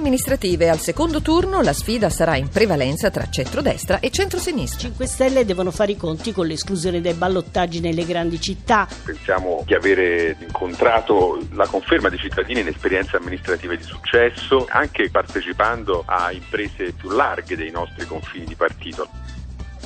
amministrative al secondo turno la sfida sarà in prevalenza tra centrodestra e centrosinistra. 5 Stelle devono fare i conti con l'esclusione dai ballottaggi nelle grandi città. Pensiamo di avere incontrato la conferma dei cittadini in esperienze amministrative di successo, anche partecipando a imprese più larghe dei nostri confini di partito.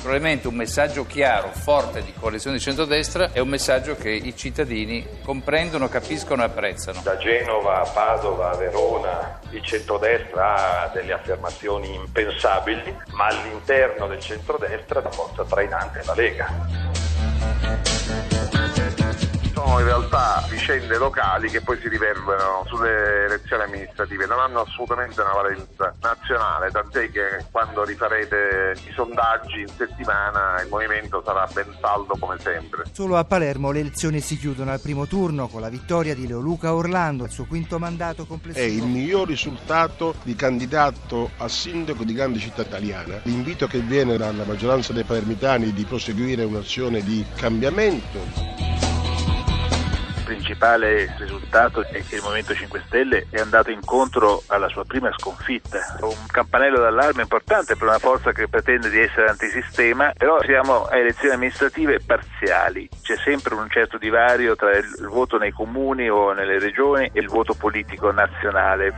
Probabilmente un messaggio chiaro, forte di coalizione di centrodestra è un messaggio che i cittadini comprendono, capiscono e apprezzano. Da Genova a Padova a Verona il centrodestra ha delle affermazioni impensabili, ma all'interno del centrodestra la forza trainante è la Lega sono in realtà vicende locali che poi si riverberano sulle elezioni amministrative, non hanno assolutamente una valenza nazionale, tant'è che quando rifarete i sondaggi in settimana il movimento sarà ben saldo come sempre. Solo a Palermo le elezioni si chiudono al primo turno con la vittoria di Leoluca Orlando, il suo quinto mandato complessivo. È il miglior risultato di candidato a sindaco di grande città italiana. L'invito che viene dalla maggioranza dei palermitani di proseguire un'azione di cambiamento principale risultato è che il Movimento 5 Stelle è andato incontro alla sua prima sconfitta. Un campanello d'allarme importante per una forza che pretende di essere antisistema, però siamo a elezioni amministrative parziali. C'è sempre un certo divario tra il voto nei comuni o nelle regioni e il voto politico nazionale.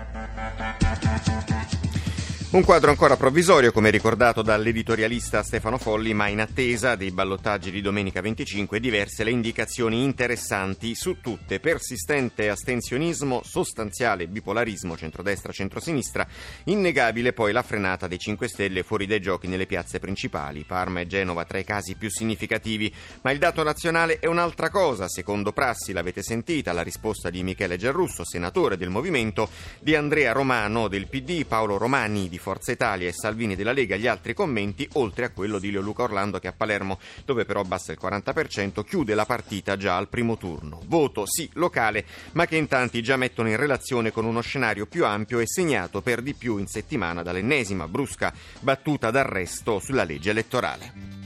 Un quadro ancora provvisorio, come ricordato dall'editorialista Stefano Folli, ma in attesa dei ballottaggi di domenica 25 diverse le indicazioni interessanti su tutte. Persistente astensionismo, sostanziale bipolarismo centrodestra-centrosinistra, innegabile poi la frenata dei 5 Stelle fuori dai giochi nelle piazze principali. Parma e Genova tra i casi più significativi. Ma il dato nazionale è un'altra cosa. Secondo Prassi, l'avete sentita, la risposta di Michele Giarrusso, senatore del Movimento, di Andrea Romano del PD, Paolo Romani di di Forza Italia e Salvini della Lega gli altri commenti, oltre a quello di Leo Luca Orlando che a Palermo, dove però basta il 40%, chiude la partita già al primo turno. Voto sì locale, ma che in tanti già mettono in relazione con uno scenario più ampio e segnato per di più in settimana dall'ennesima brusca battuta d'arresto sulla legge elettorale.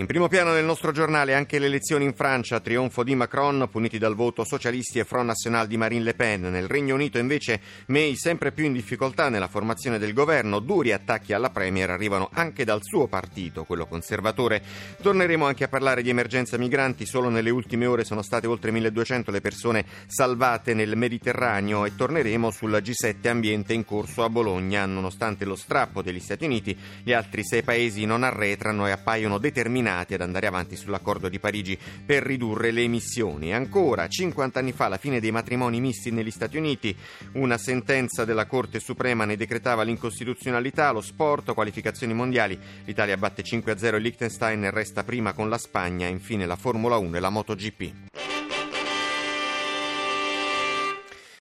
In primo piano del nostro giornale anche le elezioni in Francia, trionfo di Macron, puniti dal voto socialisti e Front National di Marine Le Pen. Nel Regno Unito invece May sempre più in difficoltà nella formazione del governo, duri attacchi alla Premier arrivano anche dal suo partito, quello conservatore. Torneremo anche a parlare di emergenza migranti, solo nelle ultime ore sono state oltre 1200 le persone salvate nel Mediterraneo e torneremo sul G7 ambiente in corso a Bologna. Nonostante lo strappo degli Stati Uniti, gli altri sei paesi non arretrano e appaiono determinati determinati ad andare avanti sull'accordo di Parigi per ridurre le emissioni. Ancora, 50 anni fa, la fine dei matrimoni misti negli Stati Uniti, una sentenza della Corte Suprema ne decretava l'incostituzionalità, lo sport, qualificazioni mondiali. L'Italia batte 5-0 il Liechtenstein resta prima con la Spagna, infine la Formula 1 e la MotoGP.